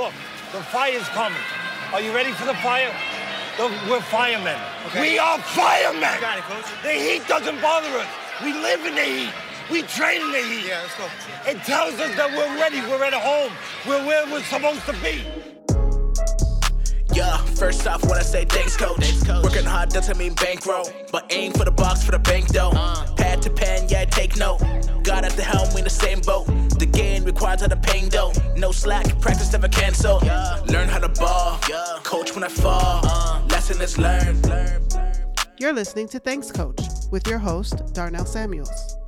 Look, the fire's coming. Are you ready for the fire? Look, we're firemen. Okay. We are firemen. Got it, coach. The heat doesn't bother us. We live in the heat. We train in the heat. Yeah, let's go. It tells us that we're ready. We're at home. We're where we're supposed to be. Yeah, first off, when I say thanks, coach. Thanks, coach. Working hard doesn't mean bankroll, but aim for the box for the bank though. Uh. Pad to pen, yeah, take note. God at the helm, we in the same boat. The game requires all the pain though. No slack, practice never cancel. Learn how to ball, coach when I fall. Uh. Lesson is learned. You're listening to Thanks Coach with your host, Darnell Samuels.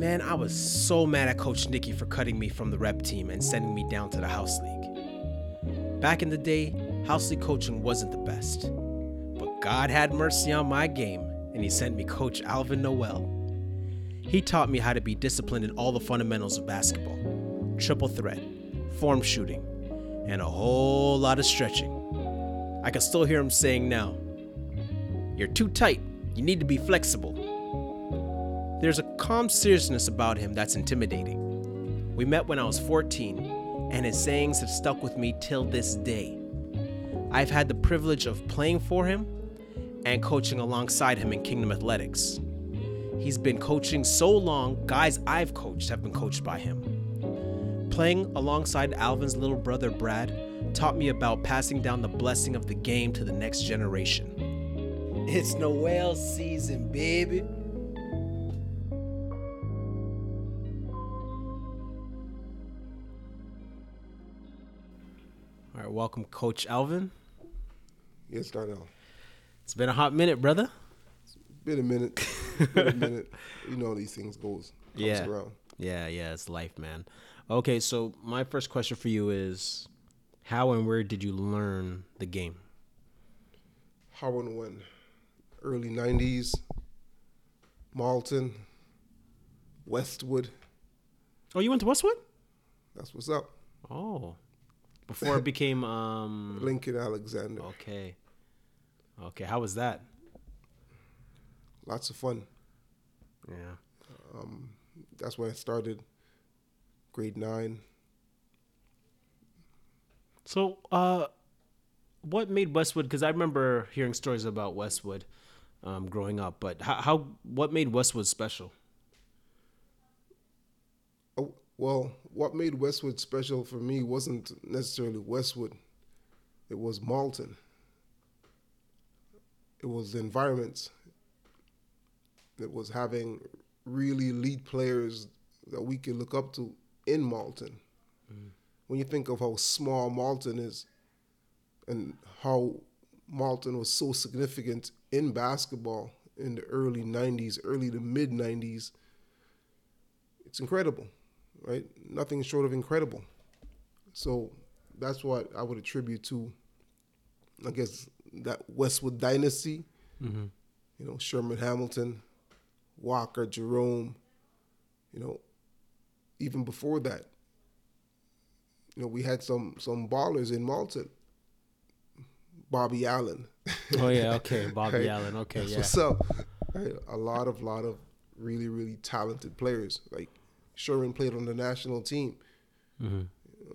Man, I was so mad at Coach Nicky for cutting me from the rep team and sending me down to the house league. Back in the day, house league coaching wasn't the best. But God had mercy on my game, and he sent me Coach Alvin Noel. He taught me how to be disciplined in all the fundamentals of basketball triple threat, form shooting, and a whole lot of stretching. I can still hear him saying now, You're too tight, you need to be flexible. There's a calm seriousness about him that's intimidating. We met when I was 14, and his sayings have stuck with me till this day. I've had the privilege of playing for him and coaching alongside him in Kingdom Athletics. He's been coaching so long, guys I've coached have been coached by him. Playing alongside Alvin's little brother Brad taught me about passing down the blessing of the game to the next generation. It's Noel season, baby. Right, welcome, Coach Alvin. Yes, Darnell. It's been a hot minute, brother. Been a minute. Been a minute. You know how these things goes. Yeah. around. Yeah, yeah, it's life, man. Okay, so my first question for you is how and where did you learn the game? How and when? Early '90s. Malton. Westwood. Oh, you went to Westwood? That's what's up. Oh. Before it became um Lincoln Alexander. Okay. Okay, how was that? Lots of fun. Yeah. Um, that's when I started. Grade nine. So, uh what made Westwood cuz I remember hearing stories about Westwood um growing up, but how, how what made Westwood special? Oh, well, what made Westwood special for me wasn't necessarily Westwood. It was Malton. It was the environment. It was having really elite players that we could look up to in Malton. Mm-hmm. When you think of how small Malton is and how Malton was so significant in basketball in the early 90s, early to mid 90s, it's incredible, right? Nothing short of incredible. So that's what I would attribute to, I guess, that Westwood dynasty. Mm-hmm. You know, Sherman Hamilton, Walker, Jerome. You know, even before that, you know, we had some some ballers in Malton. Bobby Allen. Oh yeah, okay, Bobby Right? Allen. Okay, That's yeah. what's up. Right? A lot of lot of really really talented players. Like Sherman played on the national team. Mm-hmm.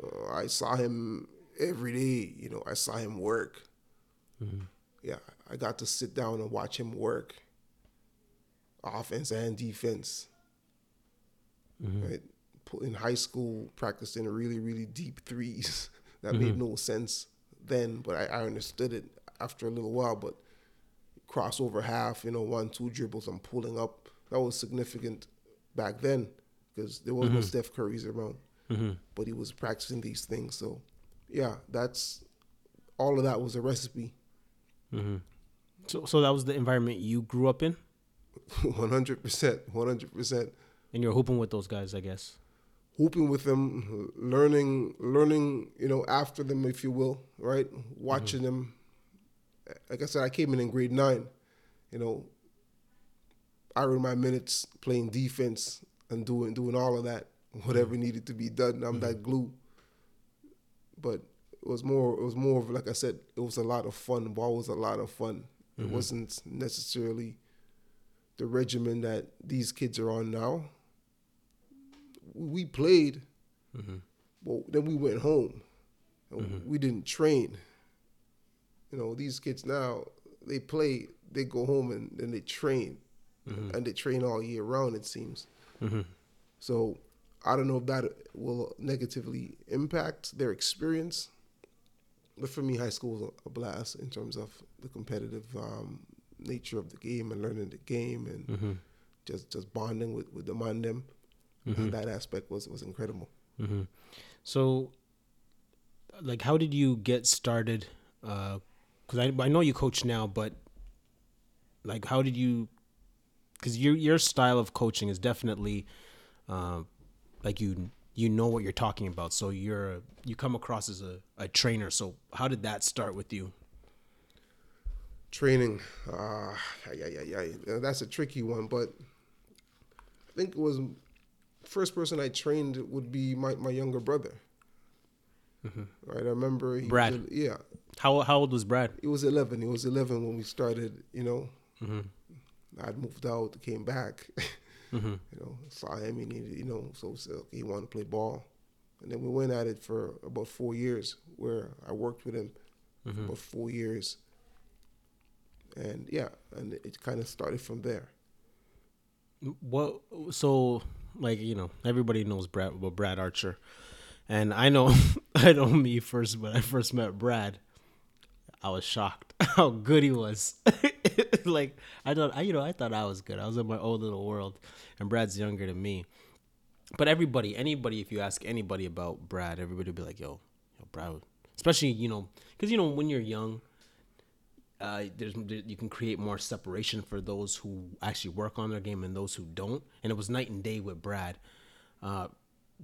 Uh, I saw him every day. You know, I saw him work. Mm-hmm. Yeah, I got to sit down and watch him work, offense and defense. Mm-hmm. Right, in high school, practicing really really deep threes that Mm-hmm. made no sense then, but I, I understood it after a little while. But crossover half, you know, one, two dribbles, I'm pulling up. That was significant back then because there was no mm-hmm. Steph Curry's around. Mm-hmm. But he was practicing these things. So, yeah, that's all of that was a recipe. Mm-hmm. So so that was the environment you grew up in 100%. 100%. and you're hooping with those guys, I guess. Hooping with them, learning, learning, you know, after them, if you will, right? Watching them. Like I said, I came in in grade nine. You know, I earned my minutes playing defense and doing doing all of that, whatever mm. needed to be done. I'm that mm. glue. But it was more. It was more of like I said. It was a lot of fun. Ball was a lot of fun. It mm-hmm. wasn't necessarily the regimen that these kids are on now. We played, mm-hmm. but then we went home. And mm-hmm. We didn't train. You know, these kids now they play, they go home and then they train, and they train all year round. It seems. Mm-hmm. So I don't know if that will negatively impact their experience. But for me, high school was a blast in terms of the competitive um, nature of the game and learning the game and mm-hmm. just just bonding with with the man them. And that aspect was was incredible. Mm-hmm. So, like, how did you get started? Uh, because I I know you coach now, but like, how did you? Because your your style of coaching is definitely, uh, like you you know what you're talking about. So you're you come across as a, a trainer. So how did that start with you? Training, uh, yeah, yeah, yeah, yeah. That's a tricky one, but I think it was first person I trained would be my, my younger brother. Right, I remember he Brad. Was, yeah, How how old was Brad? he was eleven. He was eleven when we started. You know, I'd moved out, came back. Mm-hmm. You know, saw him. He needed, you know, so, okay, he wanted to play ball, and then we went at it for about four years, where I worked with him for about four years. And yeah, and it kind of started from there. What so like you know everybody knows Brad well Brad Archer, and I know I know me first when I first met Brad, I was shocked how good he was. like I thought I you know I thought I was good. I was in my own little world, and Brad's younger than me. But everybody, anybody, if you ask anybody about Brad, everybody will be like, "Yo, yo, Brad." Especially you know because you know when you're young, uh, there's there, you can create more separation for those who actually work on their game and those who don't. And it was night and day with Brad. Uh,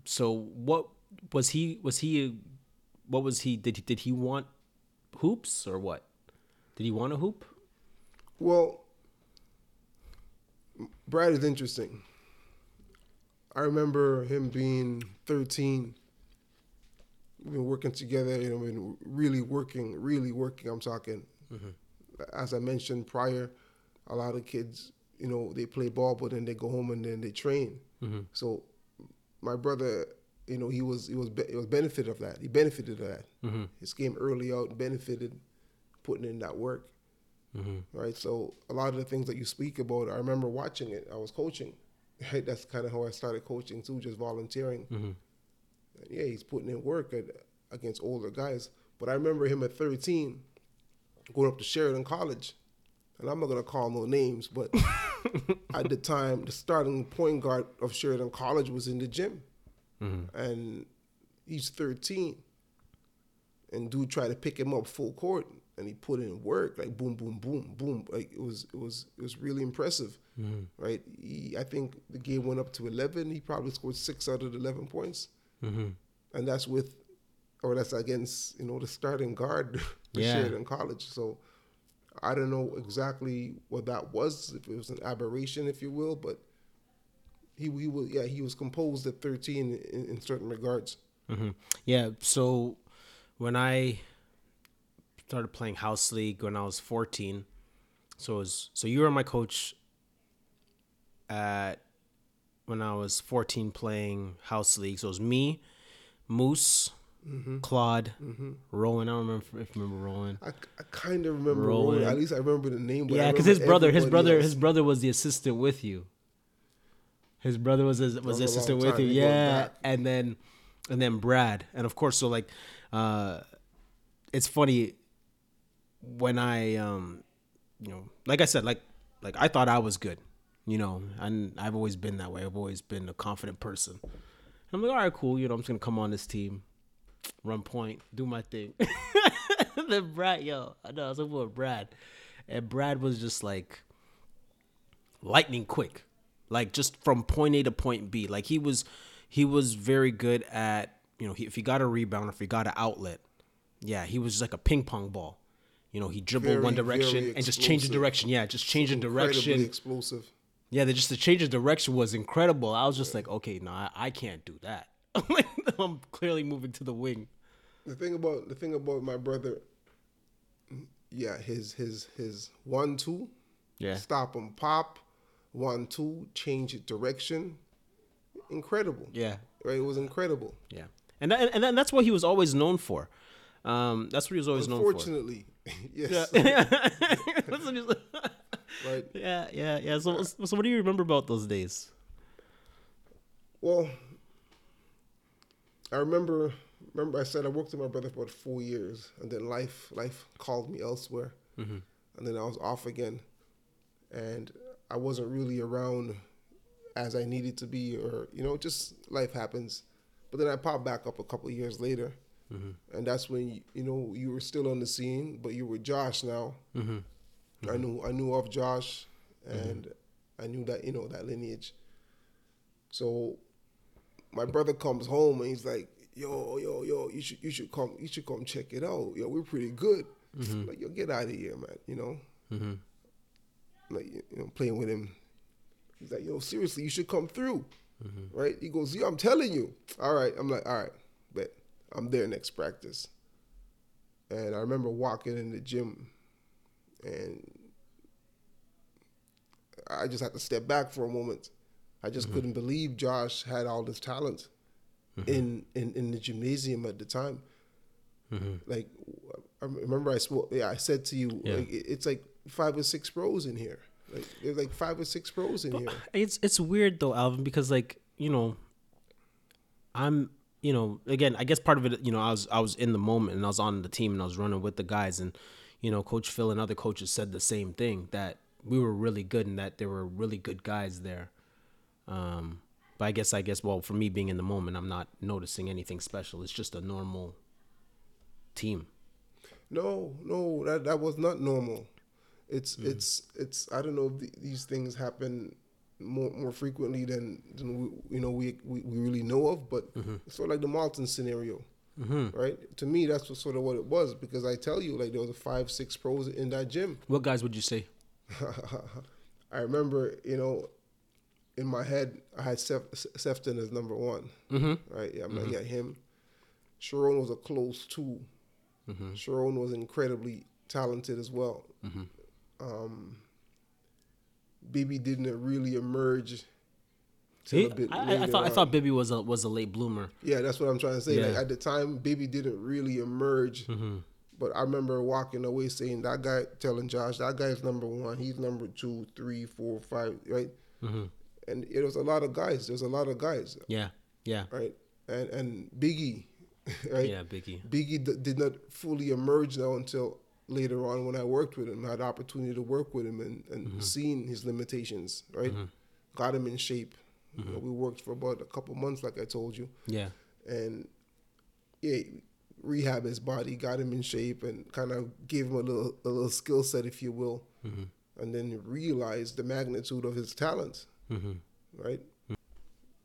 so what was he? Was he? What was he? Did he, did he want hoops or what? Did he want a hoop? Well, Brad is interesting. I remember him being 13. We've been working together, you know, been really working, really working. I'm talking, mm-hmm. as I mentioned prior, a lot of kids, you know, they play ball, but then they go home and then they train. Mm-hmm. So, my brother, you know, he was he was he was benefited of that. He benefited of that. Mm-hmm. His game early out benefited putting in that work Mm-hmm. right? So a lot of the things that you speak about, I remember watching it. I was coaching. Right? That's kind of how I started coaching too, just volunteering. Mm-hmm. And yeah, he's putting in work at, against older guys. But I remember him at 13 going up to Sheridan College. And I'm not going to call no names, but at the time, the starting point guard of Sheridan College was in the gym. Mm-hmm. And he's 13 and dude tried to pick him up full court and he put in work like boom boom boom boom. Like it was it was it was really impressive right? He, i think the game went up to 11 he probably scored six out of the 11 points. And that's with or that's against you know the starting guard Yeah. Sheridan college. So i don't know exactly what that was if it was an aberration if you will but he, he was yeah he was composed at 13 in, in certain regards. Hmm Yeah. So when I started playing house league when I was 14, so it was so you were my coach at when I was 14 playing house league. So it was me, Moose, Claude, Rowan. I don't remember if you remember Rowan. I, I kind of remember Rowan. Rowan. At least I remember the name. Yeah, because his brother, his brother, else. his brother was the assistant with you. His brother was his, was the assistant with you, time. He goes yeah. And then, and then Brad, and of course, so like, uh, it's funny when I, um, you know, like I said, like, like I thought I was good, you know, and I've always been that way. I've always been a confident person. And I'm like, all right, cool, you know, I'm just gonna come on this team, run point, do my thing. then Brad, yo, I know I was over with Brad, and Brad was just like lightning quick, like just from point A to point B. Like he was, he was very good at you know he, if he got a rebound, if he got an outlet, yeah, he was just like a ping pong ball. You know, he dribbled one direction and just changed the direction. Yeah, just change the direction. explosive. Yeah, the, just the change of direction was incredible. I was just like, okay, no, I, I can't do that. I'm, clearly moving to the wing. The thing about the thing about my brother, yeah, his his his one two, Yeah. stop him, pop, one two, change direction. Incredible. Yeah. Right. It was incredible. Yeah. And that, and then that's what he was always known for. Um, that's what he was always known for. Unfortunately, yes. What he yeah, yeah, yeah. So, so what do you remember about those days? Well, I remember. Remember, I said I worked with my brother for about four years, and then life life called me elsewhere, mm-hmm. and then I was off again, and I wasn't really around as I needed to be, or you know, just life happens. But then I popped back up a couple of years later, Mm-hmm. and that's when you, you know you were still on the scene, but you were Josh now. Mm-hmm. I knew I knew of Josh, mm-hmm. and I knew that you know that lineage. So my brother comes home and he's like, "Yo, yo, yo, you should you should come you should come check it out. Yo, we're pretty good." Like, yo, get out of here, man. You know, like you know, playing with him. He's like, "Yo, seriously, you should come through." Right? He goes, "Yo, I'm telling you." All right, I'm like, "All right, I'm there next practice." And I remember walking in the gym, and I just had to step back for a moment. I just mm-hmm. couldn't believe Josh had all this talent mm-hmm. in, in in the gymnasium at the time. Mm-hmm. Like I remember I spoke. Yeah, I said to you, Yeah. like it's like five or six pros in here. Like there's like five or six pros in here. It's it's weird though, Alvin, because like you know, I'm you know again I guess part of it you know I was I was in the moment and I was on the team and I was running with the guys and you know Coach Phil and other coaches said the same thing that we were really good and that there were really good guys there. Um, but I guess I guess well for me being in the moment I'm not noticing anything special. It's just a normal team. No, no, that that was not normal. It's it's it's. I don't know if the, these things happen more more frequently than, than we, you know we, we we really know of. But mm-hmm. it's sort of like the Malton scenario, mm-hmm. right? To me, that's what, sort of what it was because I tell you, like there was a five six pros in that gym. What guys would you say? I remember, you know, in my head, I had Sef- Sefton as number one. Mm-hmm. Right? Yeah, I'm like, yeah, him. Sharon was a close 2 Sharon was incredibly talented as well. Um, Bibi didn't really emerge He- a bit I, I- thought I thought Bibby was a was a late bloomer. Yeah, that's what I'm trying to say. Like at the time, Baby didn't really emerge. Mm-hmm. But I remember walking away saying that guy, telling Josh, that guy's number one. He's number two, three, four, five, right? Mm-hmm. And it was a lot of guys. There's a lot of guys, Yeah, yeah, right? And and Biggie, right? yeah. Biggie. Biggie d- did not fully emerge now until later on when I worked with him. I had the opportunity to work with him and, and mm-hmm. seeing his limitations, right? Mm-hmm. Got him in shape. You know, mm-hmm. we worked for about a couple months, like I told you Yeah. and yeah, rehab his body, got him in shape, and kind of gave him a little a little skill set, if you will, and then realized the magnitude of his talent, right?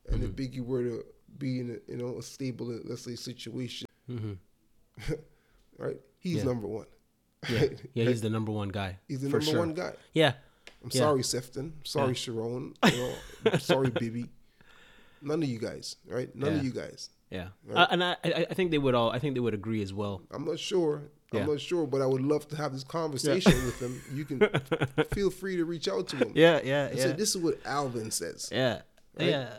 And if Biggie were to be in a, you know a stable, let's say, situation, right? He's Yeah. number one. Yeah, yeah, he's the number one guy. He's the number sure. one guy. Yeah, I'm Yeah. sorry, Sefton. Sorry, Sharon. You know, I'm sorry, Bibi. None of you guys, right? None of you guys. yeah, Right. Uh, and I, I think they would all I think they would agree as well. I'm not sure. Yeah. I'm not sure, but I would love to have this conversation with him. You can feel free to reach out to him. Yeah, yeah, And say, this is what Alvin says. yeah, Right? yeah.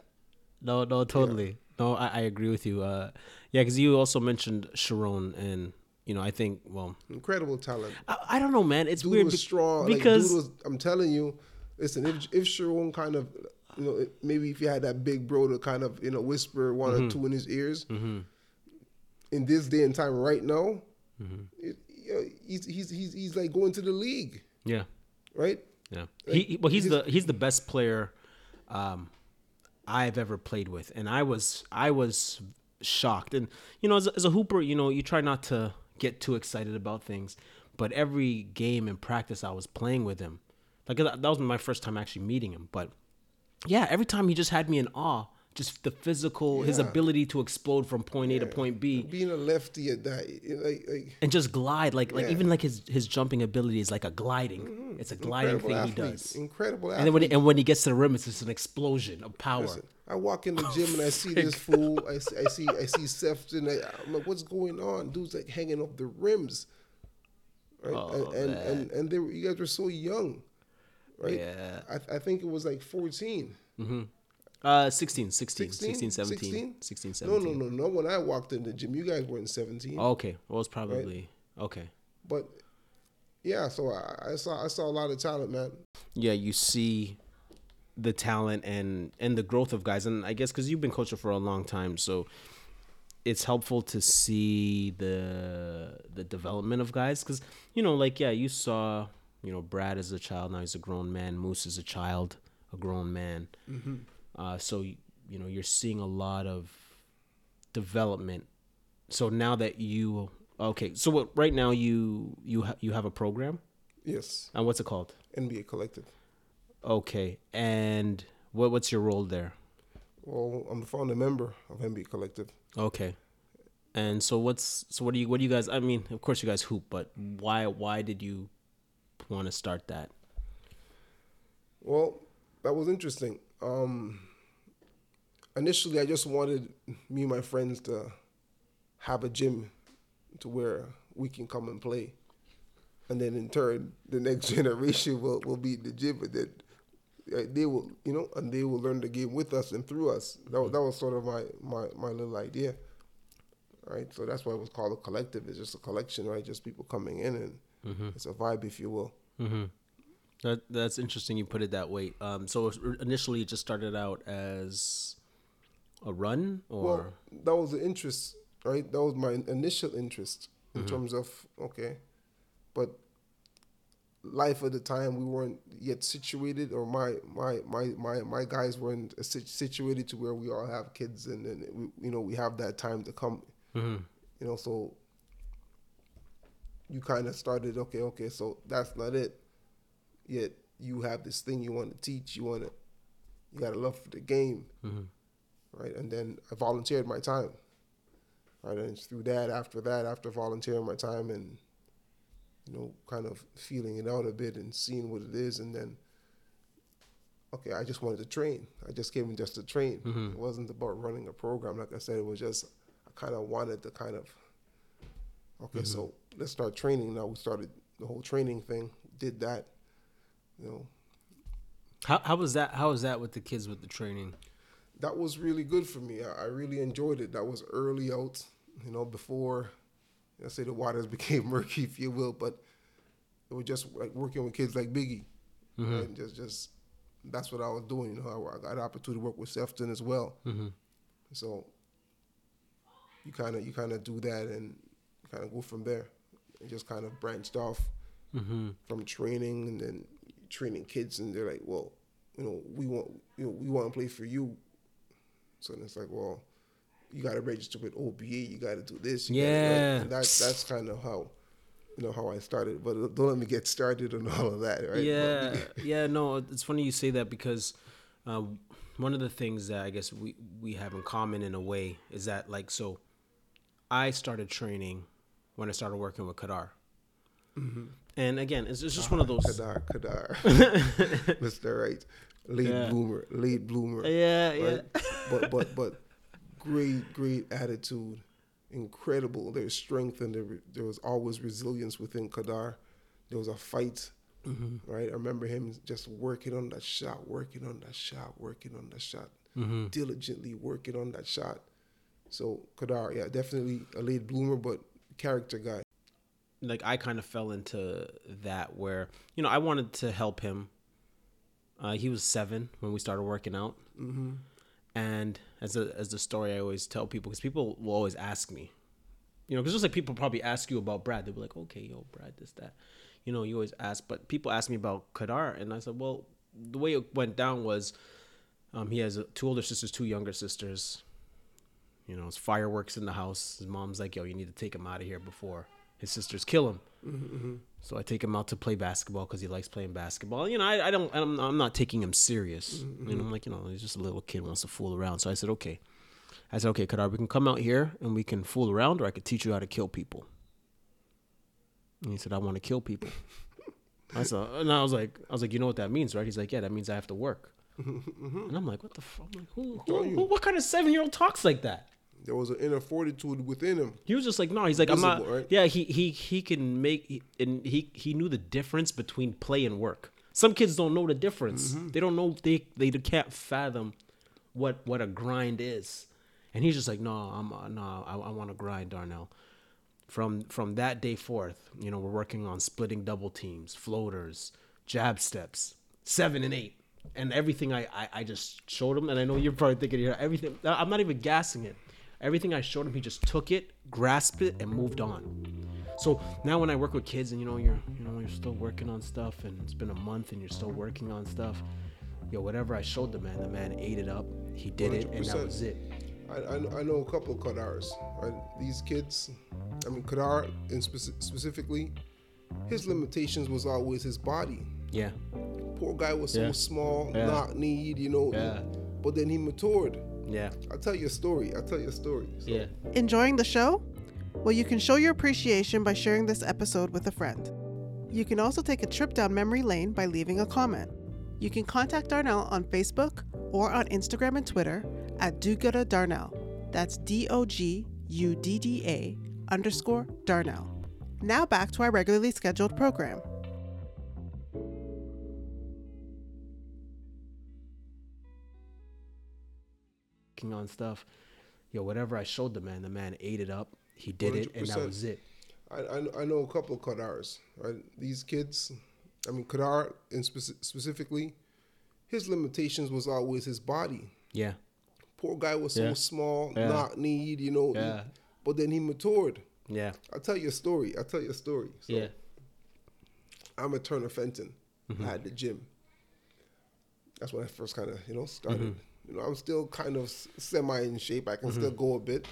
No, no, totally. No, I, I agree with you. Uh, yeah, because you also mentioned Sharon, and you know I think well, Incredible talent. I, I don't know, man. It's Dude weird was strong. because like, was, I'm telling you, listen, if, if Sharon kind of, you know, maybe if you had that big bro to kind of, you know, whisper one Mm-hmm. or two in his ears, in this day and time right now, Mm-hmm. it, you know, he's, he's, he's, he's like going to the league, yeah, right? yeah. He, he well, he's the he's the best player um, I've ever played with, and I was I was shocked. And you know, as a, as a hooper, you know, you try not to get too excited about things, but every game and practice, I was playing with him. Like that was my first time actually meeting him, but yeah, every time he just had me in awe. Just the physical, his ability to explode from point A to point B, Being a lefty at that, like, like and just glide like like even like his his jumping ability is like a gliding. Mm-hmm. It's a gliding incredible thing athlete, he does. incredible And then when he, athlete. and when he gets to the rim, it's just an explosion of power. Listen, I walk in the gym and I see this fool. I see, I see, I see Sefton. I, I'm like, what's going on? Dude's like hanging off the rims, right? Oh, and, and, and and they were, you guys were so young, right? Yeah. I, I think it was like 14. Mm-hmm. Uh, 16, 16, 16? 16, 17, 16, 17. No, no, no, no. When I walked in the gym, you guys weren't 17. Oh, okay. Well, was probably okay. But yeah, so I, I saw I saw a lot of talent, man. Yeah, you see the talent and and the growth of guys, and I guess because you've been coaching for a long time, so it's helpful to see the the development of guys. Because you know, like yeah, you saw you know Brad as a child, now he's a grown man. Moose is a child, a grown man. Uh, so you know, you're seeing a lot of development. So now that you okay, so what? Right now you you ha- you have a program, Yes, and what's it called? NBA Collective. Okay, and what what's your role there? Well, I'm the founder member of NBA Collective. Okay, and so what's so what do you what do you guys? I mean, of course you guys hoop, but why why did you want to start that? Well, that was interesting. Um, initially, I just wanted me and my friends to have a gym to where we can come and play, and then in turn, the next generation will will be in the gym, and then uh, they will, you know, and they will learn the game with us and through us. That was, that was sort of my my my little idea, right? So that's why it was called a collective. It's just a collection, right? Just people coming in, and it's a vibe, if you will. That that's interesting. You put it that way. Um, so initially it just started out as a run, or Well, that was the interest, right? That was my initial interest in Mm-hmm. terms of okay, but life at the time we weren't yet situated, or my my my my my guys weren't situated to where we all have kids, and then we, you know we have that time to come, Mm-hmm. you know. So you kind of started okay, okay, so that's not it. Yet you have this thing you want to teach, you want to, you got a love for the game mm-hmm. right? And then I volunteered my time, right? And through that, after that, after volunteering my time and, you know, kind of feeling it out a bit and seeing what it is, and then, okay, I just wanted to train. I just came in just to train. Mm-hmm. It wasn't about running a program. Like I said, it was just, I kind of wanted to kind of, okay, mm-hmm. so let's start training. Now we started the whole training thing, did that, you know, how how was that? How was that with the kids with the training? that was really good for me. I, I really enjoyed it. That was early out, you know, before let's say the waters became murky, if you will. But it was just like working with kids like Biggie, mm-hmm. and just just that's what I was doing. You know, I, I got the opportunity to work with Sefton as well. Mm-hmm. So you kind of you kind of do that and kind of go from there, and just kind of branched off mm-hmm. from training and then training kids, and they're like, well, you know, we want you know we want to play for you. So then it's like, well, you got to register with OBA. You got to do this. Yeah. and that's that's kind of how, you know, how I started. But don't let me get started on all of that, right? Yeah, yeah. No, it's funny you say that because uh, one of the things that I guess we we have in common in a way is that like so, I started training when I started working with Kadar, and again, it's, it's just one of those. Kadar, Kadar, Mr. Right, late Yeah. bloomer, late bloomer. Yeah, yeah. but but but great great attitude, incredible. There's strength and there, there was always resilience within Kadar. There was a fight, Mm-hmm. right? I remember him just working on that shot, working on that shot, working on that shot, Mm-hmm. diligently working on that shot. So Kadar, yeah, definitely a late bloomer, but character guy. Like I kind of fell into that where you know I wanted to help him. Uh, he was seven when we started working out, mm-hmm. and as a, as the story I always tell people because people will always ask me, you know, because just like people probably ask you about Brad, they'll be like, okay, yo, Brad, this that, you know, you always ask, but people ask me about Kadar, and I said, well, the way it went down was, um, he has two older sisters, two younger sisters. You know, it's fireworks in the house. His mom's like, "Yo, you need to take him out of here before his sisters kill him." Mm-hmm, mm-hmm. So I take him out to play basketball because he likes playing basketball. You know, I, I don't, I'm, I'm not taking him serious. Mm-hmm, you know, I'm like, you know, he's just a little kid wants to fool around. So I said, okay. I said, okay, Kadar, we can come out here and we can fool around, or I could teach you how to kill people. And he said, I want to kill people. I said, and I was like, I was like, you know what that means, right? He's like, yeah, that means I have to work. And I'm like, what the fuck? I'm like, who, who, who, what kind of seven year old talks like that? There was an inner fortitude within him. He was just like, no. He's like, I'm not. Right? Yeah, he he he can make, and he he knew the difference between play and work. Some kids don't know the difference. They don't know they they can't fathom what what a grind is. And he's just like, no, I'm uh, no, I, I want to grind, Darnell. From from that day forth, you know, we're working on splitting double teams, floaters, jab steps, seven and eight, and everything. I I, I just showed him, and I know you're probably thinking here everything. I'm not even gassing it. Everything I showed him, he just took it, grasped it, and moved on. So now when I work with kids, and you know you're you know you're still working on stuff, and it's been a month, and you're still working on stuff. Yo, whatever I showed the man, the man ate it up. He did it, and that was it. I, I, I know a couple of Kadars. Right? These kids, I mean, Kadar in speci- specifically, his limitations was always his body. Yeah, Poor guy was so small, Yeah. not need, you know. Yeah. But then he matured. Yeah, I'll tell you a story. I'll tell you a story. So, yeah. Enjoying the show? Well, you can show your appreciation by sharing this episode with a friend. You can also take a trip down memory lane by leaving a comment. You can contact Darnell on Facebook or on Instagram and Twitter at Dogudda Darnell. That's D O G U D D A underscore Darnell. Now back to our regularly scheduled program. Working on stuff. Yo, whatever I showed the man, the man ate it up. He did it, and that was it. I, I, I know a couple of Kadars. Right? These kids, I mean, Kadar in speci- specifically, his limitations was always his body. Yeah, Poor guy was so Yeah. small, Yeah. not need, you know. Yeah. But then he matured. yeah, I'll tell you a story. I'll tell you a story. So yeah. I'm a Turner Fenton. Mm-hmm. I had the gym. That's when I first kind of, you know, started. Mm-hmm. You know, I'm still kind of semi in shape. I can still go a bit.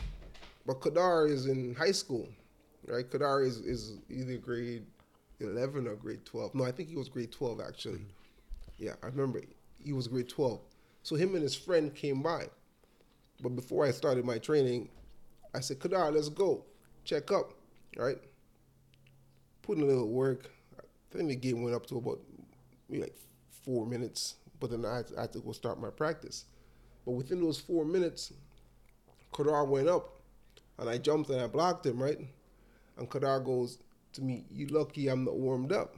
But Kadar is in high school, right? Kadar is, is either grade 11 or grade 12. No, I think he was grade 12 actually. Mm-hmm. Yeah, I remember he was grade 12. So him and his friend came by. But before I started my training, I said, Kadar, let's go. Check up, right? Put in a little work. I think the game went up to about maybe like four minutes, but then I had, I had to go start my practice. But within those four minutes, Kadar went up, and I jumped and I blocked him, right? And Kadar goes to me, "You lucky I'm not warmed up."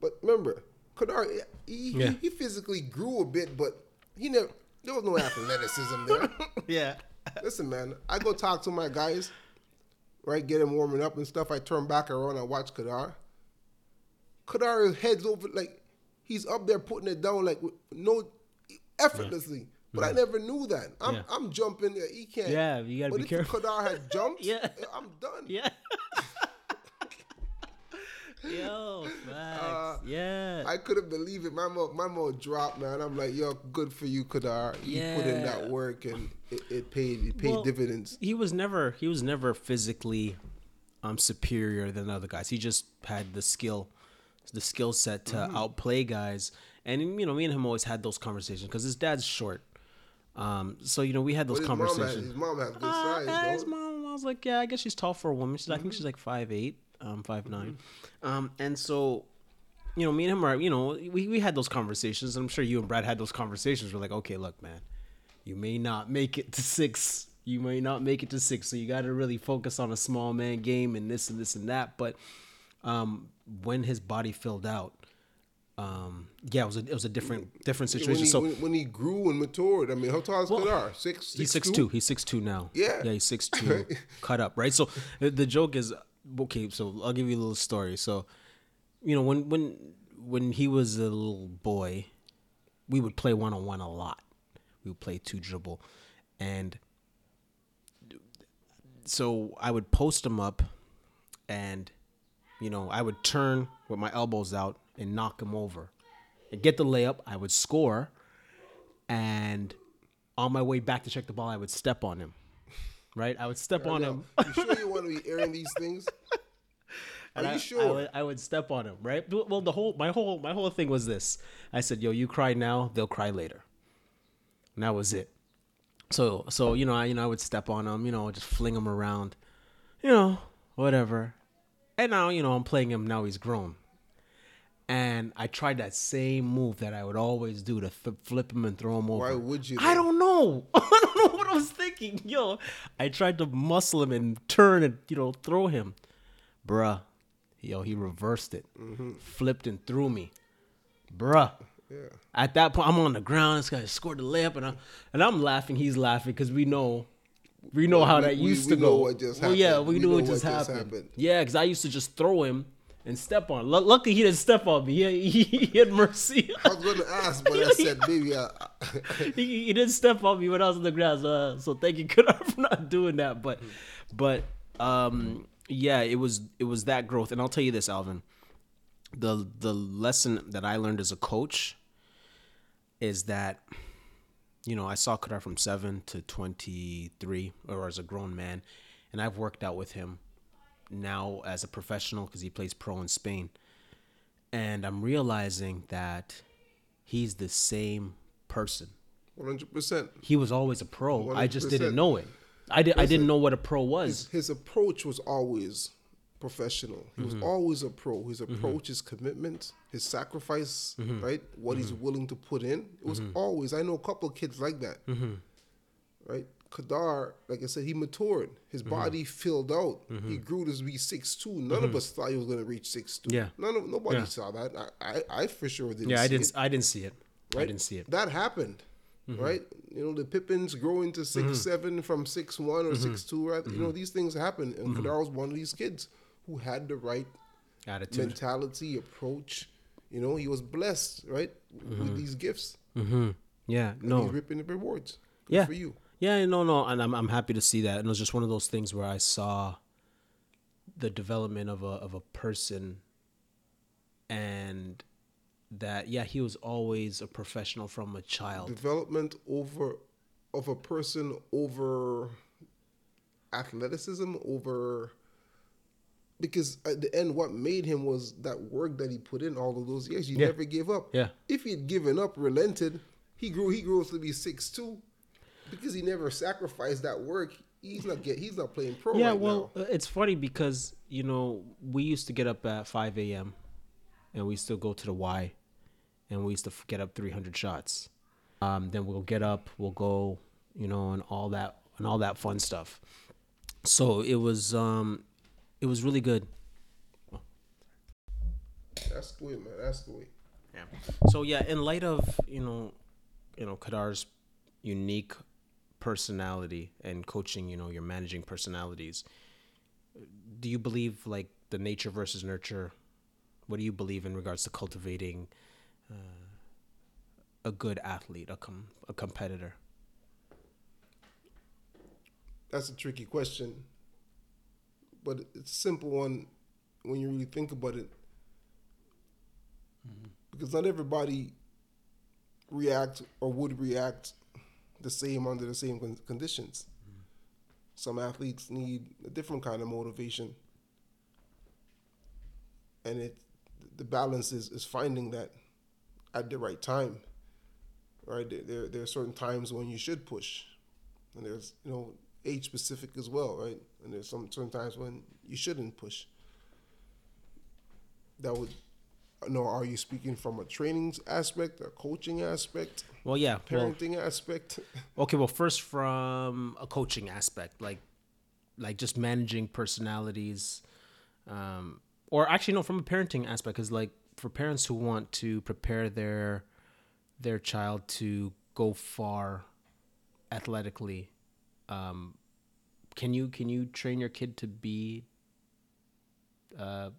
But remember, Kadar, he, Yeah. he, he physically grew a bit, but he never. There was no athleticism there. Yeah. Listen, man, I go talk to my guys, right? Get him warming up and stuff. I turn back around and watch Kadar. Kadar heads over like he's up there putting it down like no effortlessly. But I never knew that. I'm Yeah. I'm jumping. uh, He can't. Yeah, you gotta but be if careful. Kadar had jumped, Yeah. I'm done. Yeah. Yo, facts. yeah. I couldn't believe it. My mouth, my mouth dropped, man. I'm like, yo, good for you, Kadar. You put in that work and it, it paid. It paid Well, dividends. He was never he was never physically um superior than other guys. He just had the skill the skill set to Mm-hmm. outplay guys. And you know, me and him always had those conversations because his dad's short. Um, so you know, we had those his mom, had, conversations. his mom had good Uh, size, his mom, I was like, yeah, I guess she's tall for a woman. She's, I think she's like five eight, um, five nine, um, and so, you know, me and him are, you know, we, we had those conversations. I'm sure you and Brad had those conversations. We're like, okay, look, man, you may not make it to six. You may not make it to six, so you got to really focus on a small man game and this and this and that. But um, when his body filled out, um, yeah, it was a it was a different different When situation. he, so when, when he grew and matured, I mean, how tall is Well, Kadar? Six, He's six two. He's six two now. Yeah. Yeah, he's six two. cut up, right? So the, the joke is okay. So I'll give you a little story. So, you know, when when when he was a little boy, we would play one on one a lot. We would play two dribble, and so I would post him up, and you know I would turn with my elbows out and knock him over, and get the layup. I would score, and on my way back to check the ball, I would step on him. Right, I would step on him. You sure you want to be airing these things? Are And you I, sure? I would, I would step on him, right? Well, the whole my whole my whole thing was this. I said, "Yo, you cry now, they'll cry later." And that was it. So so you know I you know I would step on him, you know, just fling him around, you know, whatever. And now you know I'm playing him. Now he's grown. And I tried that same move that I would always do to th- flip him and throw him over. Why would you? I don't know. I don't know what I was thinking. Yo, I tried to muscle him and turn and you know throw him, bruh. Yo, he reversed it, Mm-hmm. flipped and threw me. bruh. Yeah. At that point, I'm on the ground. This guy scored the layup, and I'm and I'm laughing. He's laughing because we know, we know how we- that we- used we to know go. what just well, yeah, we, We knew know what what just just happened. happened. Yeah, because I used to just throw him and step on. Lu luckily, he didn't step on me. He, he, he had mercy. I was gonna ask, but I said maybe I, he, he didn't step on me when I was on the ground. So, uh, so thank you, Kadar, for not doing that. But, but, um, yeah, it was it was that growth. And I'll tell you this, Alvin, the the lesson that I learned as a coach is that, you know, I saw Kadar from seven to twenty three, or as a grown man, and I've worked out with him now as a professional because he plays pro in Spain, and I'm realizing that he's the same person one hundred percent. he was always a pro. I just didn't know it. I did. I didn't know what a pro was. His approach was always professional. He Mm-hmm. was always a pro. His approach, his commitment, his sacrifice, Mm-hmm. right? What he's willing to put in. It was always. I know a couple of kids like that, Mm-hmm. right? Kadar, like I said, he matured. His Mm-hmm. body filled out. Mm-hmm. He grew to be six two. None of mm-hmm. us thought he was going to reach six two. Yeah. None of nobody Yeah. saw that. I, I, I for sure didn't. Yeah, I see didn't. it I didn't see it. I didn't see it. That happened, mm-hmm. right? You know, the Pippens growing to 6 seven from six one or six two. Right? You know, these things happen, and Kadar was one of these kids who had the right Attitude. mentality, approach. You know, he was blessed, right, with these gifts. Mm-hmm. Yeah. And No. he's reaping the rewards. Good Yeah. for you. Yeah. No. No. And I'm. I'm happy to see that. And it was just one of those things where I saw the development of a of a person, and that yeah, he was always a professional from a child. Development over of a person over athleticism over because at the end what made him was that work that he put in all of those years he Yeah. never gave up Yeah. if he had given up relented he grew he grows to be six two because he never sacrificed that work he's not get he's not playing pro yeah. right well, now it's funny because you know we used to get up at 5 a.m. and we still go to the Y, and we used to get up 300 shots. Um, then we'll get up, we'll go, you know, and all that and all that fun stuff. So it was um, it was really good. that's the way man that's the way Yeah. So yeah, in light of you know, you know Kadar's unique personality and coaching, you know, you're managing personalities. Do you believe like the nature versus nurture? What do you believe in regards to cultivating uh, a good athlete, a com- a competitor? that's a tricky question but it's a simple one when you really think about it because not everybody react or would react the same under the same con- conditions some athletes need a different kind of motivation and it the balance is, is finding that at the right time right there, there are certain times when you should push and there's you know age specific as well, right? And there's some certain times when you shouldn't push. That would, no. Are you speaking from a training aspect, a coaching aspect, Well, yeah. Well, parenting aspect? Okay, well, first from a coaching aspect, like like just managing personalities, um, or actually no, from a parenting aspect, because like for parents who want to prepare their their child to go far athletically, um, can you can you train your kid to be? Uh,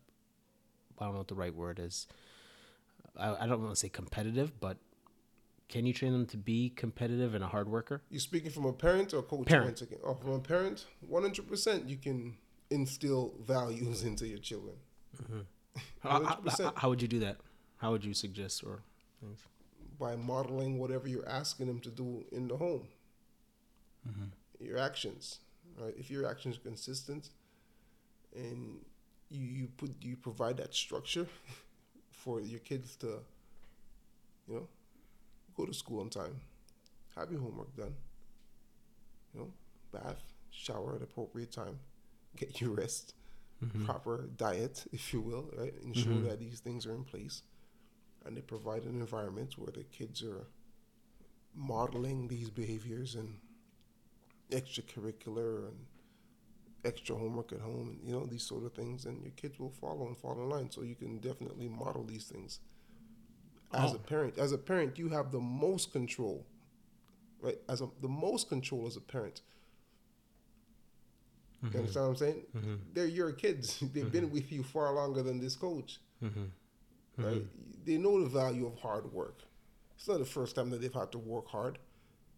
I don't know what the right word is. I, I don't want to say competitive, but can you train them to be competitive and a hard worker? You're speaking from a parent or a coach? Parent. Once again, oh, from a parent, one hundred percent. You can instill values into your children. Mm-hmm. How, how- 100%. how would you do that? How would you suggest or things? by modeling whatever you're asking them to do in the home. Mm-hmm. Your actions, right? If your actions are consistent, and you, you put you provide that structure for your kids to, you know, go to school on time, have your homework done, you know, bath, shower at appropriate time, get your rest, mm-hmm. proper diet, if you will, right? Ensure mm-hmm. that these things are in place. And they provide an environment where the kids are modeling these behaviors and extracurricular and extra homework at home and you know these sort of things and your kids will follow and fall in line so you can definitely model these things as Oh. a parent. As a parent, you have the most control, right? As a, the most control as a parent. Mm-hmm. You understand what I'm saying? They're your kids. They've been with you far longer than this coach, Mm-hmm. right? They know the value of hard work. It's not the first time that they've had to work hard.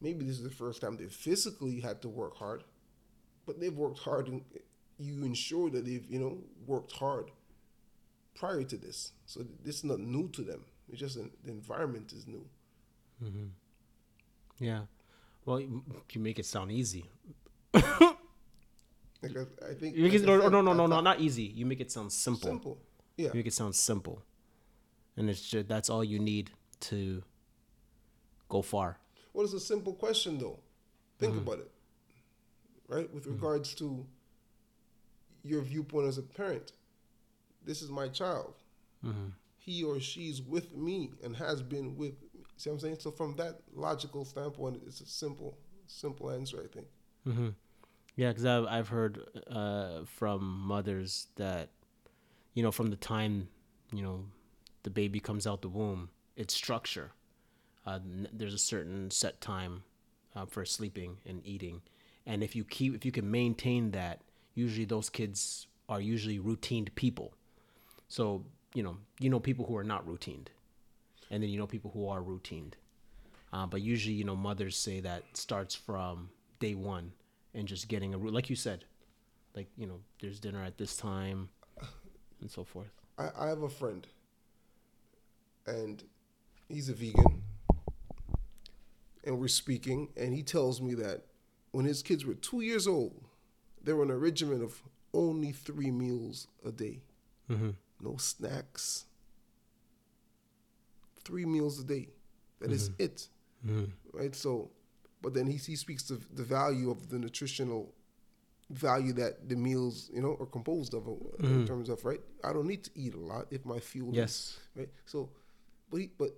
Maybe this is the first time they physically had to work hard, but they've worked hard, and you ensure that they've you know worked hard prior to this. So this is not new to them. It's just an, the environment is new. mm-hmm. Yeah. Well, you, you make it sound easy. Like I, I think You make it, no, no, no, no, no, not easy. You make it sound simple. simple. Yeah, You make it sound simple, and it's just, that's all you need to go far. Well, it's a simple question though. Think Mm-hmm. about it, right? With regards to your viewpoint as a parent, this is my child. Mm-hmm. He or she's with me and has been with me. See what I'm saying? So from that logical standpoint, it's a simple, simple answer. I think. Mm-hmm. Yeah, because I've I've heard uh, from mothers that, you know, from the time you know the baby comes out the womb, it's structure. Uh, there's a certain set time uh, for sleeping and eating, and if you keep if you can maintain that, usually those kids are usually routined people. So you know you know people who are not routined, and then you know people who are routined. Uh, but usually, you know, mothers say that starts from day one and just getting a like you said, like you know, there's dinner at this time, and so forth. I, I have a friend, and he's a vegan, and we're speaking, and he tells me that when his kids were two years old, they were on a regimen of only three meals a day, mm-hmm. no snacks, three meals a day. That is mm-hmm. it, mm-hmm. right? So, but then he he speaks to the value of the nutritional value that the meals you know are composed of uh, in terms of right. I don't need to eat a lot if my fuel is- Yes. right. So, but he, but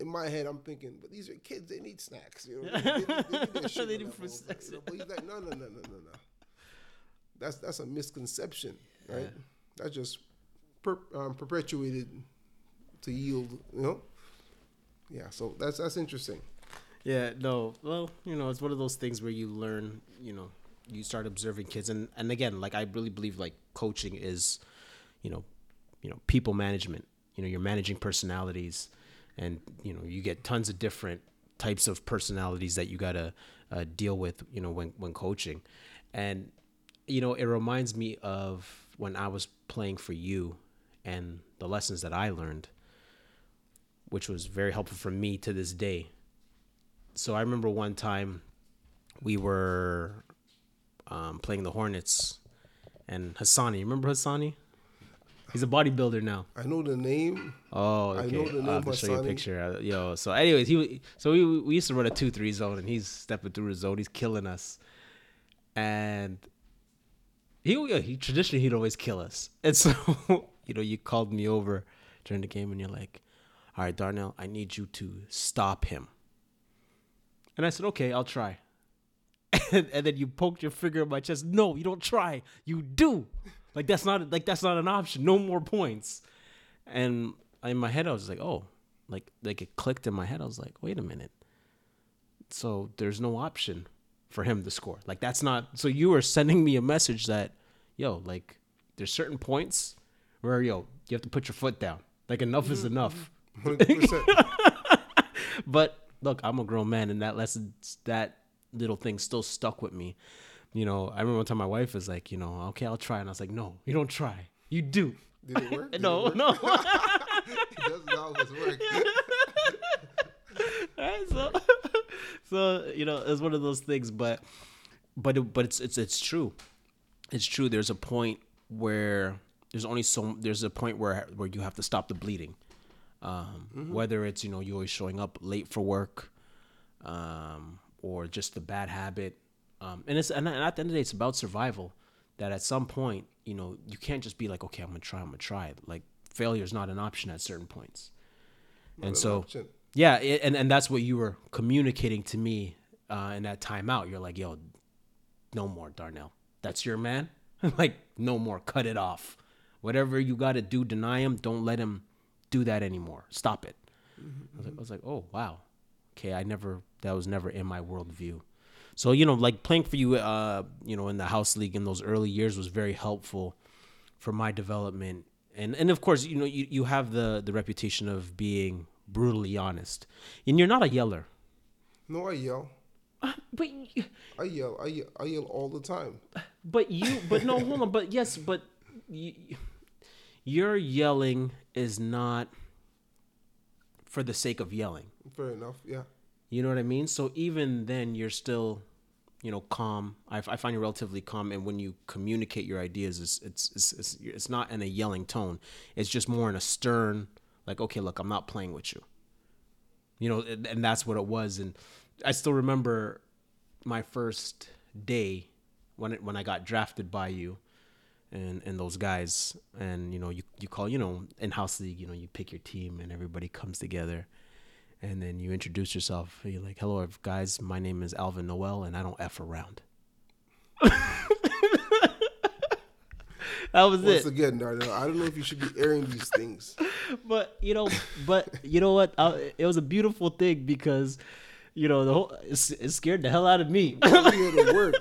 in my head I'm thinking, but these are kids. They need snacks. You know, they, they, they need They need snacks. you know, But he's like, no, no, no, no, no, no. That's that's a misconception, right? That's just per, um, perpetuated to yield, you know. Yeah, so that's that's interesting. Yeah, no. Well, you know, it's one of those things where you learn, you know, you start observing kids and and again, like I really believe like coaching is, you know, you know, people management. You know, you're managing personalities and you know, you get tons of different types of personalities that you got to uh, deal with, you know, when when coaching. And you know, it reminds me of when I was playing for you and the lessons that I learned, which was very helpful for me to this day so I remember one time we were um, playing the Hornets and Hassani. Remember Hassani? He's a bodybuilder now. I know the name. Oh, I know the name. I'll have to show you a picture. Uh, Yo, so anyways, he so we we used to run a two three zone, and he's stepping through the zone. He's killing us, and he he traditionally he'd always kill us. And so you know, you called me over during the game, and you're like, "All right, Darnell, I need you to stop him." And I said, "Okay, I'll try." And, and then you poked your finger in my chest. No, you don't try. You do. Like that's not like that's not an option. No more points. And in my head, I was like, oh, like like it clicked in my head. I was like, wait a minute. So there's no option for him to score. Like that's not. So you were sending me a message that, yo, like there's certain points where yo you have to put your foot down. Like enough is enough. But look, I'm a grown man, and that lesson, that little thing, still stuck with me. You know, I remember one time my wife was like, you know, okay, I'll try, and I was like, no, you don't try, you do. Did it work? Did No, it work? no. It doesn't always work. Right, so, so you know, it's one of those things, but, but, it, but it's it's it's true. It's true. There's a point where there's only so there's a point where where you have to stop the bleeding. Um, Whether it's you know you always showing up late for work, um, or just the bad habit, um, and it's and at the end of the day, it's about survival. That at some point, you know, you can't just be like, okay, I'm gonna try, I'm gonna try. Like failure is not an option at certain points. and an so, option. yeah, it, and and that's what you were communicating to me uh, in that timeout. You're like, yo, no more, Darnell. That's your man. like, no more. Cut it off. Whatever you got to do, deny him. Don't let him do that anymore. Stop it. I was like, I was like, oh wow, okay, I never that was never in my worldview. So you know, like playing for you, uh, you know, in the house league in those early years was very helpful for my development. And and of course, you know, you, you have the the reputation of being brutally honest, and you're not a yeller. No, I yell. But you- I yell. I yell, I yell all the time. but you but no hold on but yes but you, your yelling is not for the sake of yelling. Fair enough. Yeah. You know what I mean? So even then, you're still, you know, calm. I, I find you relatively calm, and when you communicate your ideas, it's, it's it's it's it's not in a yelling tone. It's just more in a stern, like, okay, look, I'm not playing with you. You know, and, and that's what it was. And I still remember my first day when it, when I got drafted by you. And, and those guys and you know you, you call you know in house league you know you pick your team and everybody comes together and then you introduce yourself. You're like, "Hello, guys. My name is Alvin Noel, and I don't f around." that was Once it. Once again, Darnell, I don't know if you should be airing these things. But you know, but you know what? I, it was a beautiful thing because, you know, the whole it, it scared the hell out of me. We're here to work.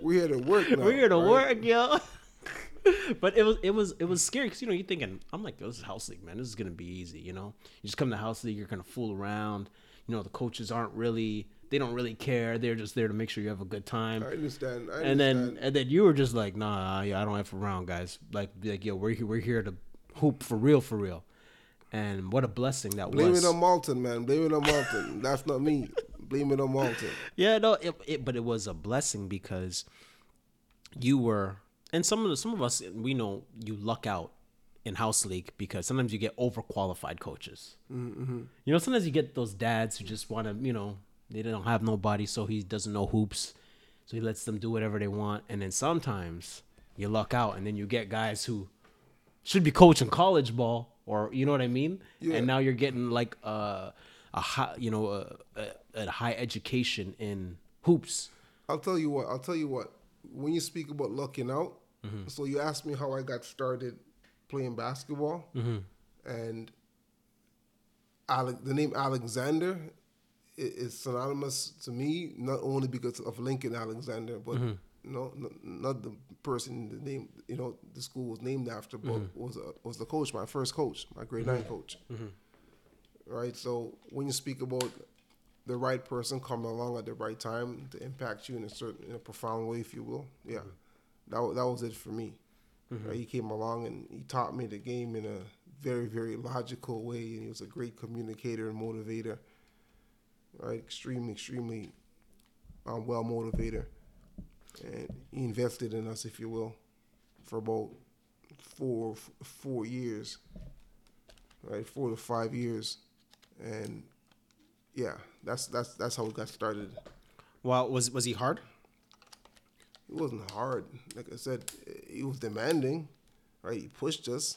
We're here to work now. We're here to right? work, yo. but it was it was it was scary because you know you're thinking I'm like this is house league man this is gonna be easy you know you just come to house league you're gonna fool around you know the coaches aren't really they don't really care they're just there to make sure you have a good time I understand. I understand. and then and then you were just like nah yeah I don't have around guys like like yo we're here we're here to hoop for real for real and what a blessing that blame was it on Malton, man. Blame it on Malton. That's not me. Blame it on Malton. Yeah, no, it, it but it was a blessing because you were and some of the, some of us we know you luck out in house league because sometimes you get overqualified coaches. Mm-hmm. You know, sometimes you get those dads who just want to, you know, they don't have nobody, so he doesn't know hoops, so he lets them do whatever they want, and then sometimes you luck out, and then you get guys who should be coaching college ball, or you know what I mean, Yeah. and now you're getting like a a high, you know, a, a, a high education in hoops. I'll tell you what. I'll tell you what. When you speak about lucking out, Mm-hmm. so you asked me how I got started playing basketball, Mm-hmm. and Ale- the name Alexander is synonymous to me not only because of Lincoln Alexander, but Mm-hmm. you know, n- not the person the name you know the school was named after, but Mm-hmm. was a, was the coach, my first coach, my grade nine coach. Right. So when you speak about the right person coming along at the right time to impact you in a certain, in a profound way, if you will, yeah, that that was it for me. Right? He came along and he taught me the game in a very very logical way, and he was a great communicator and motivator. Right, extremely extremely um, well motivator, and he invested in us, if you will, for about four four years. Right, four to five years, and yeah, that's that's that's how we got started. Well, was was he hard? It wasn't hard. Like I said, he was demanding, right? He pushed us,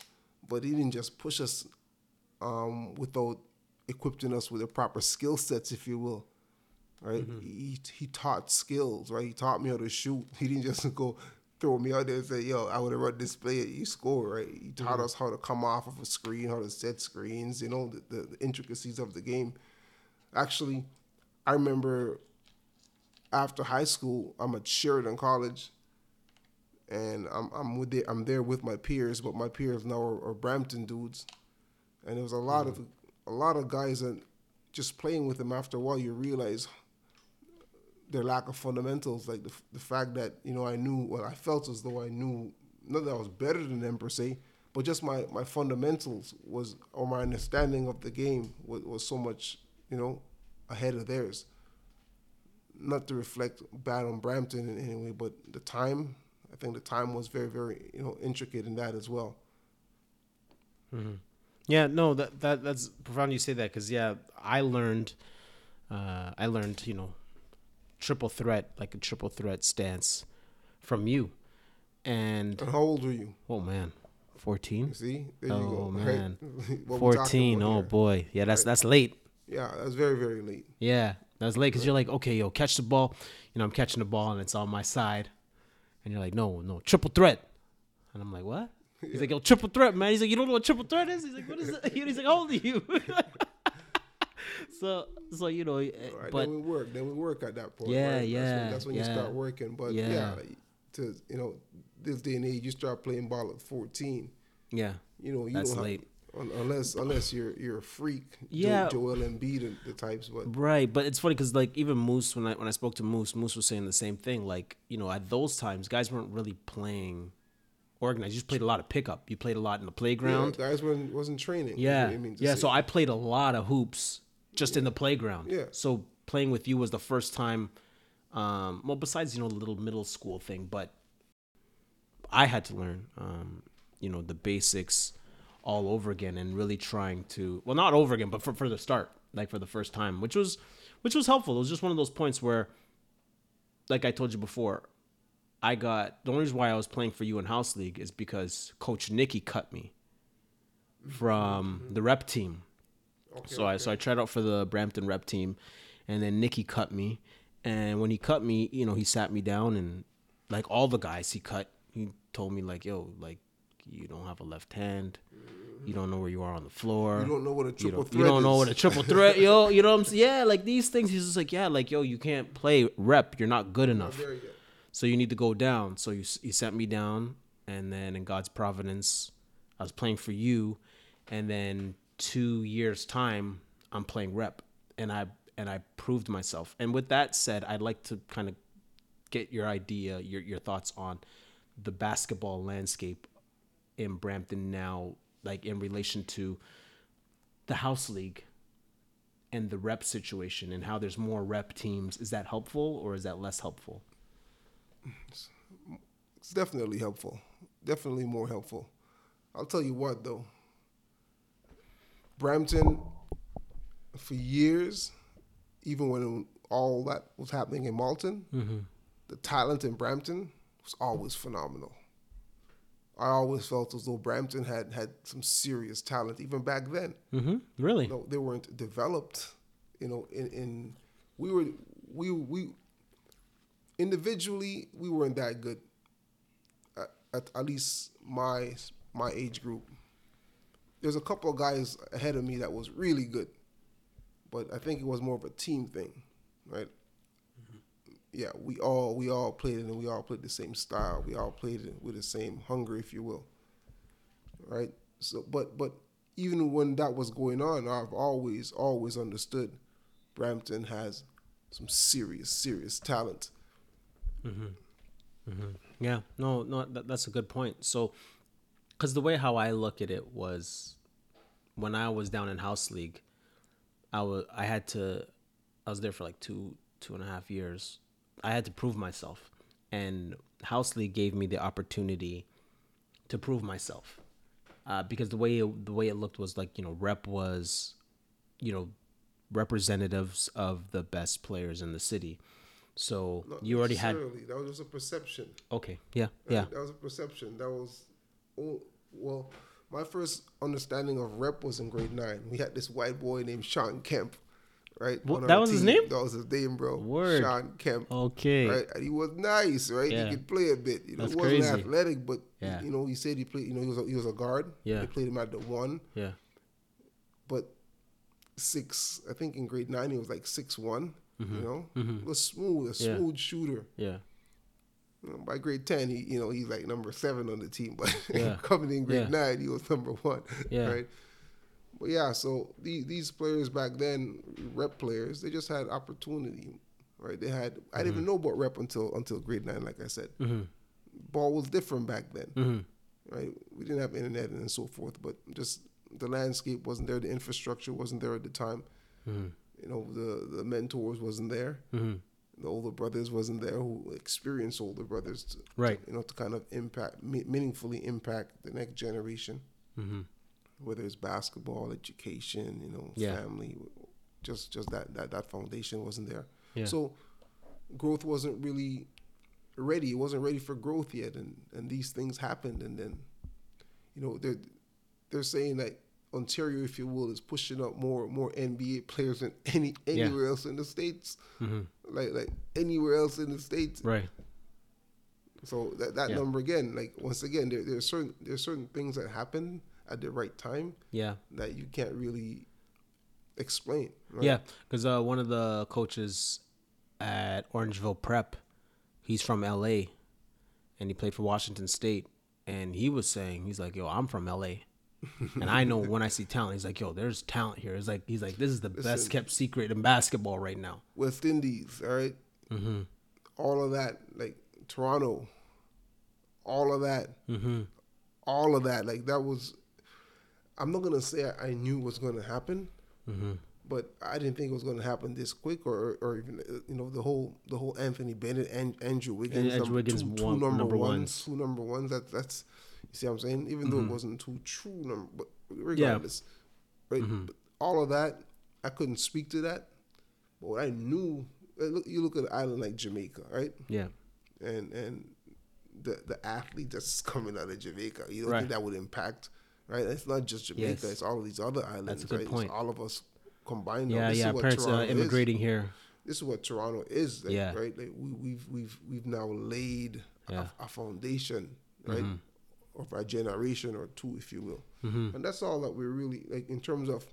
but he didn't just push us um, without equipping us with the proper skill sets, if you will, right? He he taught skills, right? He taught me how to shoot. He didn't just go throw me out there and say, "Yo, I would have run this play, you score," right? He taught us how to come off of a screen, how to set screens, you know, the, the, the intricacies of the game. Actually, I remember after high school, I'm at Sheridan College, and I'm I'm with the, I'm there with my peers, but my peers now are, are Brampton dudes, and there was a lot of a lot of guys that just playing with them. After a while, you realize their lack of fundamentals, like the the fact that you know I knew well, I felt as though I knew not that I was better than them per se, but just my my fundamentals was or my understanding of the game was, was so much you know ahead of theirs not to reflect bad on Brampton in any way, but the time, I think the time was very, very, you know, intricate in that as well. Yeah, no, that that that's profound you say that because yeah, I learned, uh, I learned you know, triple threat like a triple threat stance from you, and And how old were you? oh man, fourteen. See, there you Oh go. man, What fourteen. Oh here. boy, yeah, that's that's late. Yeah, that's very, very late. Yeah, that's late because you're like, okay, yo, catch the ball. You know, I'm catching the ball and it's on my side, and you're like, no, no, triple threat, and I'm like, what? He's like, yo, triple threat, man. He's like, you don't know what triple threat is? He's like, what is it? He's like, how old are you? so so you know, eh, right, but then we work. Then we work at that point. Yeah, right? That's yeah, when, that's when yeah. you start working. But Yeah. yeah. to you know, this day and age, you start playing ball at fourteen. yeah, You know, you That's don't late. have un- unless unless you're you're a freak. Yeah. Joel Embiid and the types, but right. But it's funny because like even Moose, when I when I spoke to Moose, Moose was saying the same thing. Like you know, at those times, guys weren't really playing organized. You just played a lot of pickup. You played a lot in the yeah, playground. guys wasn't wasn't training. Yeah, I mean yeah. say. So I played a lot of hoops just in the playground. Yeah. So playing with you was the first time. Um, well, besides you know the little middle school thing, but I had to learn, um, you know, the basics all over again, and really trying to well, not over again, but for for the start, like for the first time, which was which was helpful. It was just one of those points where, like I told you before, I got the only reason why I was playing for you in house league is because Coach Nicky cut me from the rep team. okay, so I so I tried out for the Brampton rep team, and then Nicky cut me. And when he cut me, you know, he sat me down and like all the guys he cut, he told me like, "Yo, like you don't have a left hand, you don't know where you are on the floor, You don't know what a triple don't, threat you don't know what a triple threat, yo, you know what I'm saying? Yeah, like these things. He's just like, yeah, like yo, you can't play rep, you're not good enough." You go. So you need to go down. So you he sent me down, and then in God's providence, I was playing for you, and then two years time, I'm playing rep, and I and I proved myself. And with that said, I'd like to kind of get your idea, your your thoughts on the basketball landscape in Brampton now, like in relation to the house league and the rep situation, and how there's more rep teams. Is that helpful or is that less helpful? It's definitely helpful. Definitely more helpful. I'll tell you what though. Brampton, for years, even when all that was happening in Malton, mm-hmm. the talent in Brampton was always phenomenal. I always felt as though Brampton had had some serious talent even back then. Mm-hmm. Really? You know, they weren't developed. You know, in, in we were we we individually we weren't that good. At, at, at least my my age group. There's a couple of guys ahead of me that was really good, but I think it was more of a team thing, right? Yeah, we all we all played it and we all played the same style. We all played it with the same hunger, if you will. Right? So but but even when that was going on, I've always, always understood Brampton has some serious, serious talent. Mm-hmm. Mm-hmm. Yeah. No. No. That, that's a good point. So, because the way how I look at it was, when I was down in house league, I was I had to, I was there for like two two and a half years. I had to prove myself, and house league gave me the opportunity to prove myself, uh, because the way it, the way it looked was like you know rep was, you know, representatives of the best players in the city. So Not you already had that was just a perception. okay, yeah, yeah, That was a perception. That was oh, well, my first understanding of rep was in grade nine. We had this white boy named Sean Kemp, right? Our that was his name? That was his name, bro. Word. Sean Kemp. Okay. Right, and he was nice, right? Yeah. He could play a bit. You know, That's he wasn't crazy. athletic, but Yeah. you know, he said he played. You know, he was a, he was a guard. Yeah. They played him at the one. Yeah. but six. I think in grade nine he was like six one. Mm-hmm. You know, was smooth, a Yeah. smooth shooter. Yeah. You know, by grade ten, he you know he's like number seven on the team, but Yeah. coming in grade Yeah. nine, he was number one. Yeah. Right. But yeah, so these these players back then, rep players, they just had opportunity, right? They had I didn't Mm-hmm. even know about rep until until grade nine, like I said. Ball was different back then, Mm-hmm. right? We didn't have internet and so forth, but just the landscape wasn't there, the infrastructure wasn't there at the time. Mm-hmm. You know, the the mentors wasn't there. The older brothers wasn't there who experienced older brothers, to, Right. you know, to kind of impact, meaningfully impact the next generation. Whether it's basketball, education, you know, Yeah. family, just just that that that foundation wasn't there. Yeah. So growth wasn't really ready. It wasn't ready for growth yet, and and these things happened, and then you know they're they're saying that Ontario, if you will, is pushing up more more NBA players than any Yeah. anywhere else in the states, mm-hmm. like like anywhere else in the states. Right. So that that Yeah. number again, like once again, there there's certain there's certain things that happen at the right time Yeah. that you can't really explain. Right? Yeah, because uh, one of the coaches at Orangeville Prep, he's from LA, and he played for Washington State, and he was saying he's like, "Yo, I'm from LA." and I know when I see talent, he's like, "Yo, there's talent here." It's like he's like, "This is the best kept secret in basketball right now." West Indies, all right? Mm-hmm. all of that, like Toronto, all of that, all of that, like that was. I'm not gonna say I, I knew was gonna happen, but I didn't think it was gonna happen this quick, or or even uh, you know the whole the whole Anthony Bennett and Andrew Wiggins, Andrew number Wiggins two, two one- number, number ones, ones. two number ones. That that's you see what I'm saying. Even though it wasn't two true number, but regardless, right? But all of that, I couldn't speak to that. But what I knew, uh, look, you look at an island like Jamaica, right? Yeah, And and the the athlete that's coming out of Jamaica, you don't Right. think that would impact, right? It's not just Jamaica; Yes. it's all of these other islands. a good right? point. It's all of us combined. yeah, This is yeah. what Parents uh, Toronto is. immigrating here. This is what Toronto is, like, Yeah. right? Like we, we've we've we've now laid Yeah. Mm-hmm. a, a foundation, right, of a generation or two, if you will, and that's all that we're really like in terms of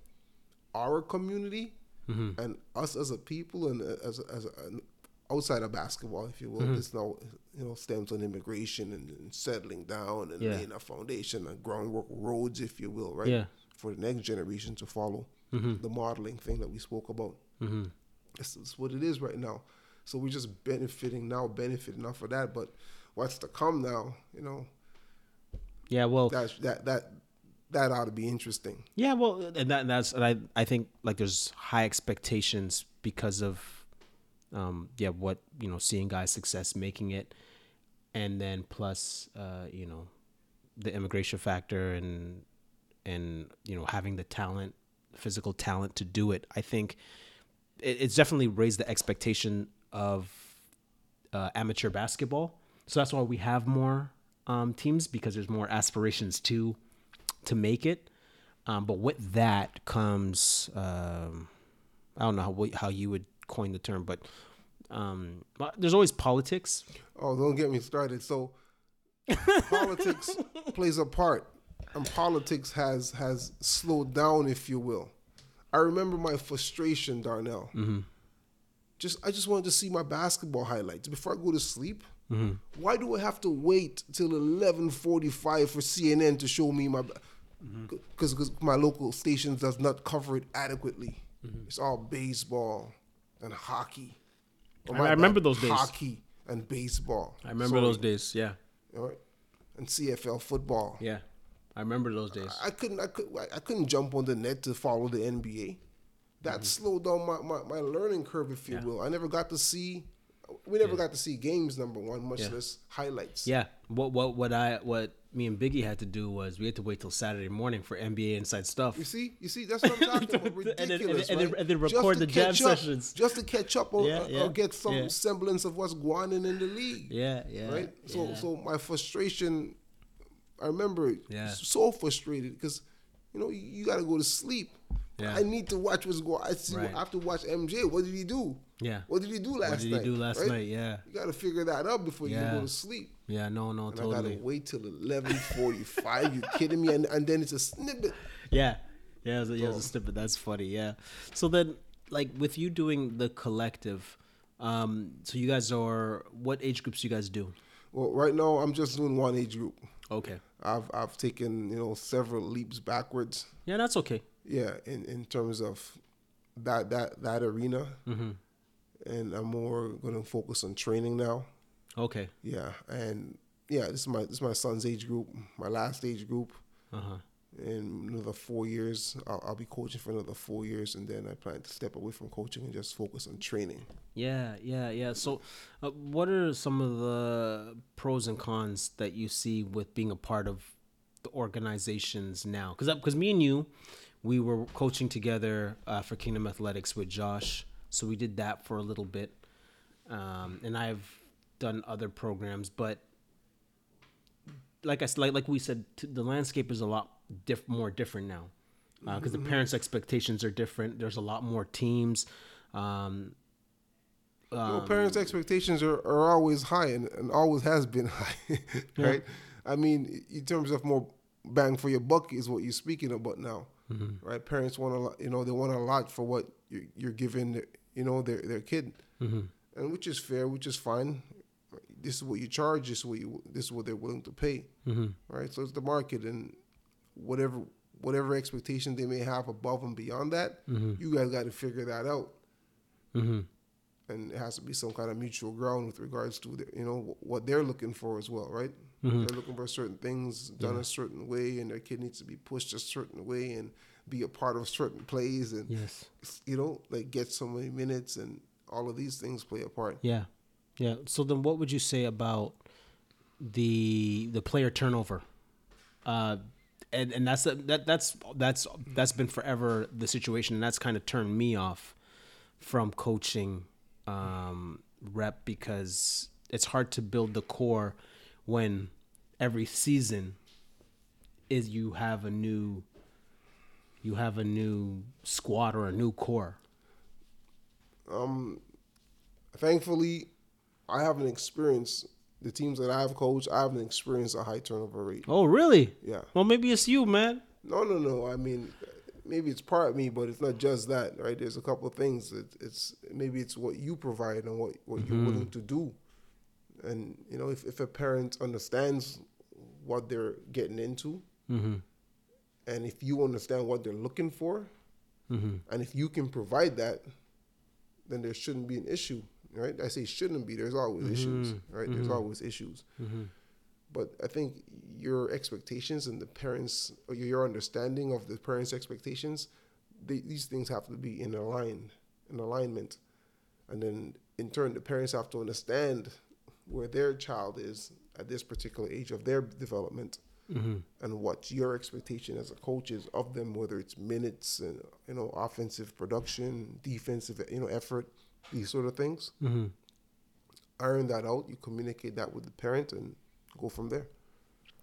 our community Mm-hmm. and us as a people and uh, as a, as a, outside of basketball, if you will. Mm-hmm. This now you know stems on immigration and, and settling down and Yeah. laying a foundation and groundwork roads, if you will, right, Yeah. for the next generation to follow the modeling thing that we spoke about. Mm-hmm. This is what it is right now. So we're just benefiting now, benefiting off of that. But what's to come now, you know, Yeah, well, that's that that that ought to be interesting. Yeah, well, and that, that's and I I think like there's high expectations because of um yeah what you know seeing guys success making it, and then plus uh you know the immigration factor and and you know having the talent physical talent to do it. I think it, it's definitely raised the expectation of uh, amateur basketball. So that's why we have more um, teams because there's more aspirations to to make it. Um, but with that comes um, I don't know how how you would coin the term, but um, there's always politics. Oh, don't get me started. So politics plays a part, and politics has has slowed down, if you will. I remember my frustration, Darnell. Mm-hmm. Just I just wanted to see my basketball highlights before I go to sleep. Mm-hmm. Why do I have to wait till eleven forty five for CNN to show me my? Because mm-hmm. my local station does not cover it adequately. It's all baseball and hockey. Oh, I- I remember those days. Hockey and baseball. I remember Sorry. those days. Yeah, All right. And CFL football. yeah, I remember those days. I couldn't I could I couldn't jump on the net to follow the NBA. That slowed down my, my, my learning curve, if you Mm-hmm. Yeah. will. I never got to see we never got to see games number one, much Yeah. less highlights. Yeah. What what what I what me and Biggie had to do was we had to wait till Saturday morning for NBA inside stuff. You see, you see, that's what I'm talking about. And then- and Ridiculous, and then- right? and then record the jam up- sessions. just to catch up or, Yeah, or yeah, get some yeah. semblance of what's going on in the league. Yeah, yeah. right? So yeah. so my frustration, I remember Yeah. so frustrated because you know you, you got to go to sleep. Yeah. I need to watch what's going. I see. Right. I have to watch MJ. What did he do? Yeah. What did he do last night? What did he do last right? night? Yeah. You got to figure that out before you Yeah. can go to sleep. Yeah, no, no, And I gotta wait till eleven forty-five. you kidding me? And, and then it's a snippet. Yeah, yeah, it was a, yeah, it was a snippet. That's funny. Yeah. So then, like with you doing the collective, um, so you guys are what age groups you guys do? Well, right now I'm just doing one age group. Okay. I've I've taken you know several leaps backwards. Yeah, that's okay. yeah in, in terms of that that that arena Mm-hmm. And i'm more going to focus on training now Okay. yeah and yeah this is my this is my son's age group my last age group Uh huh. in another four years I'll, I'll be coaching for another four years and then i plan to step away from coaching and just focus on training Yeah, yeah, yeah. So, uh, what are some of the pros and cons that you see with being a part of the organizations now? Because because me and you, we were coaching together uh, for Kingdom Athletics with Josh, so we did that for a little bit, um, and I've done other programs, but like I like like we said, t- the landscape is a lot diff- more different now because the parents' expectations are different. There's a lot more teams. Um, you know, parents expectations are, are always high and, and always has been high right i mean in terms of more bang for your buck is what you're speaking about now right? Parents want a lot, you know, they want a lot for what you're, you're giving, you know, their their kid, mm-hmm. and which is fair, which is fine. This is what you charge. This is what you. This is what they're willing to pay, mm-hmm. right? So it's the market, and whatever whatever expectation they may have above and beyond that, mm-hmm. you guys got to figure that out and it has to be some kind of mutual ground with regards to the, you know what they're looking for as well, right? Mm-hmm. They're looking for certain things done a certain way, and their kid needs to be pushed a certain way and be a part of certain plays, and Yes. you know, like get so many minutes, and all of these things play a part. Yeah, yeah. So then, what would you say about the the player turnover? Uh, and and that's that that's that's that's been forever the situation, and that's kind of turned me off from coaching um, rep because it's hard to build the core when every season is you have a new you have a new squad or a new core. Um, thankfully, I haven't experienced the teams that I've coached. I haven't experienced a high turnover rate. Oh, really? Yeah. Well, maybe it's you, man. No, no, no. I mean, maybe it's part of me, but it's not just that, right? There's a couple of things. It, it's maybe it's what you provide and what, what you're willing to do. And you know, if, if a parent understands what they're getting into, and if you understand what they're looking for, mm-hmm. and if you can provide that, then there shouldn't be an issue, right? I say shouldn't be. There's always mm-hmm. issues, right? There's mm-hmm. always issues. But I think your expectations and the parents, or your understanding of the parents' expectations, they, these things have to be in align, in alignment, and then in turn, the parents have to understand where their child is at this particular age of their development, and what your expectation as a coach is of them, whether it's minutes and you know offensive production, defensive you know effort, these sort of things. Iron that out. You communicate that with the parent and go from there.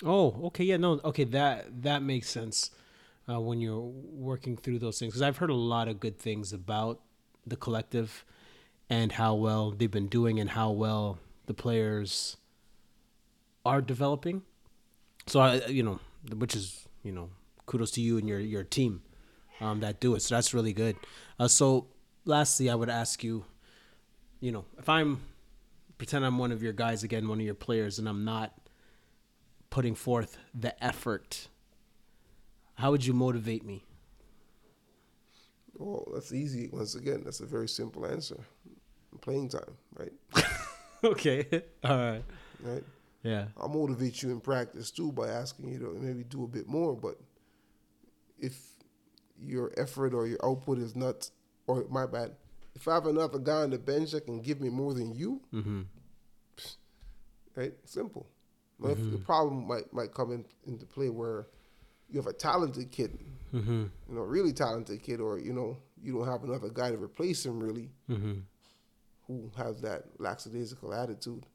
Oh, okay, yeah, no, okay, that that makes sense uh, when you're working through those things because I've heard a lot of good things about the collective and how well they've been doing and how well the players are developing. So I, you know, which is you know, kudos to you and your your team um, that do it. So that's really good. Uh, so lastly, I would ask you, you know, if I'm pretend I'm one of your guys again, one of your players, and I'm not putting forth the effort, how would you motivate me? Well, that's easy. Once again, that's a very simple answer. Playing time, right? okay. All right. Right. Yeah. I'll motivate you in practice too by asking you to maybe do a bit more. But if your effort or your output is not, or my bad, if I have another guy on the bench that can give me more than you, mm-hmm. right? Simple. If mm-hmm. the problem might might come in, into play where you have a talented kid, mm-hmm. you know, really talented kid, or you know, you don't have another guy to replace him really, who has that lackadaisical attitude.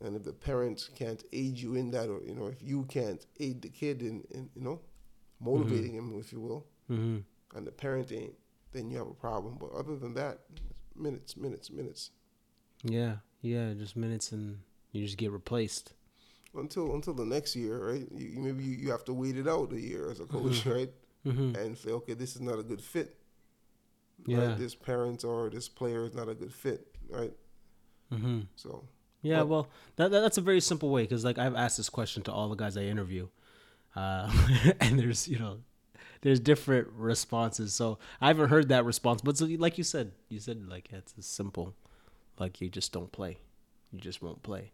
And if the parents can't aid you in that, or you know, if you can't aid the kid in, in you know, motivating him, if you will, mm-hmm. and the parent ain't, then you have a problem. But other than that, minutes, minutes, minutes Yeah. Yeah. Just minutes and you just get replaced. until until the next year, right? You, you- maybe you, you have to wait it out a year as a coach, mm-hmm. right? Mm-hmm. And say, okay, this is not a good fit. Yeah. Right? This parent or this player is not a good fit, right? Mm-hmm. So Yeah, well, that, that that's a very simple way because like I've asked this question to all the guys I interview, uh, and there's you know, there's different responses. So I haven't heard that response, but so, like you said, you said like it's as simple, like you just don't play, you just won't play,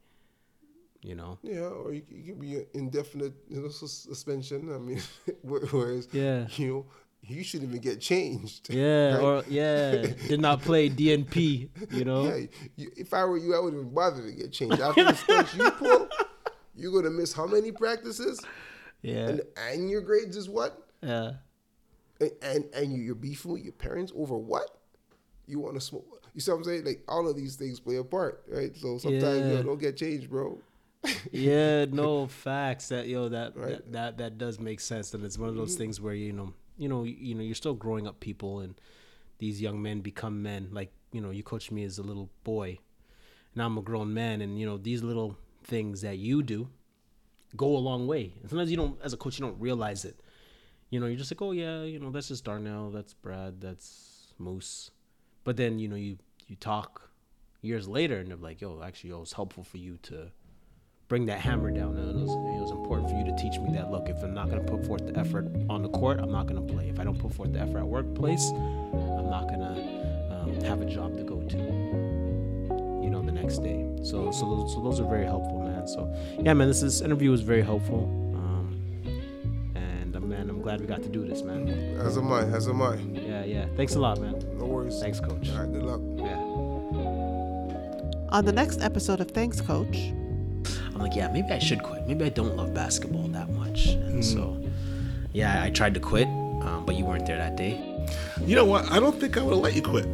you know. yeah, or you, you could be an indefinite, you know, suspension. I mean, whereas Yeah. you know, you shouldn't even get changed. Yeah, right? or yeah, did not play DNP, you know. Yeah, you, if I were you, I wouldn't even bother to get changed. After the stunts you pull, you're gonna miss how many practices? Yeah, And and your grades is what? yeah, and and, and you- you're beefing with your parents over what? You want to smoke? You see what I'm saying? Like all of these things play a part, right? So sometimes Yeah. yo, don't get changed, bro. yeah. No facts. That yo, that, Right. that that that does make sense, and it's one of those mm-hmm. things where you know, you know, you, you know, you're still growing up people, and these young men become men. Like you know, you coached me as a little boy, now I'm a grown man, and you know, these little things that you do go a long way. And sometimes you don't, as a coach, you don't realize it. you know, you're just like, oh yeah, you know, that's just Darnell, that's Brad, that's Moose. But then you know you you talk years later and they're like, yo, actually, yo, it was helpful for you to bring that hammer down. And it was, it was important for you to teach me that. Look, if I'm not gonna put forth the effort on the court, I'm not gonna play. If I don't put forth the effort at workplace, I'm not gonna um, have a job to go to. You know, the next day. So so those, so those are very helpful, man. So yeah, man, this this interview was very helpful. Um, and uh, man, I'm glad we got to do this, man. As am I. As am I. Yeah, yeah. Thanks a lot, man. No worries. Thanks, coach. All right. Good luck. Yeah. On the next episode of Thanks Coach, I'm like, yeah, maybe I should quit. Maybe I don't love basketball that much. And so, yeah, I tried to quit, um, but you weren't there that day. You know what? I don't think I would have let you quit.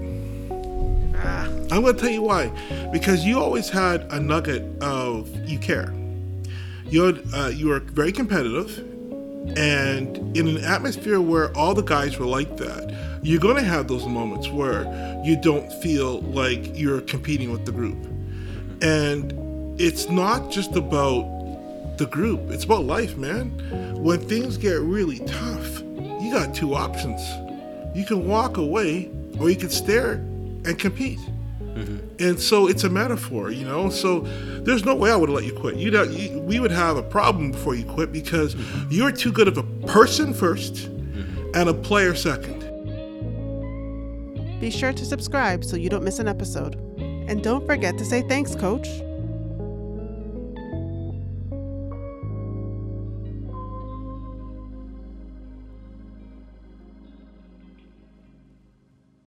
Ah, I'm going to tell you why. Because you always had a nugget of you care. You had, uh, you were very competitive, and in an atmosphere where all the guys were like that, you're going to have those moments where you don't feel like you're competing with the group. And it's not just about the group, it's about life, man. When things get really tough, you got two options. You can walk away or you can stare and compete. Mm-hmm. And so it's a metaphor, you know. So there's no way I would let you quit. You'd have, you, we would have a problem before you quit because mm-hmm. you're too good of a person 1st mm-hmm. and a player second. be sure to subscribe so you don't miss an episode. And don't forget to say thanks, Coach.